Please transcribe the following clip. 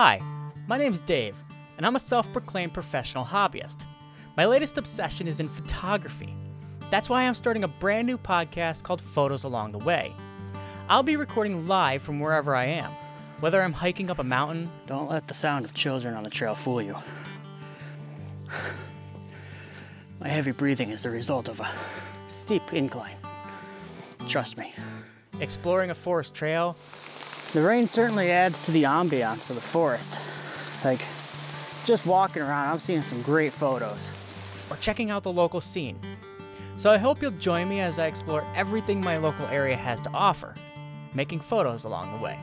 Hi, my name's Dave, and I'm a self proclaimed professional hobbyist. My latest obsession is in photography. That's why I'm starting a brand new podcast called Photos Along the Way. I'll be recording live from wherever I am, whether I'm hiking up a mountain. Don't let the sound of children on the trail fool you. My heavy breathing is the result of a steep incline. Trust me. Exploring a forest trail, The rain certainly adds to the ambiance of the forest. Like, just walking around, I'm seeing some great photos. or checking out the local scene. So I hope you'll join me as I explore everything my local area has to offer, making photos along the way.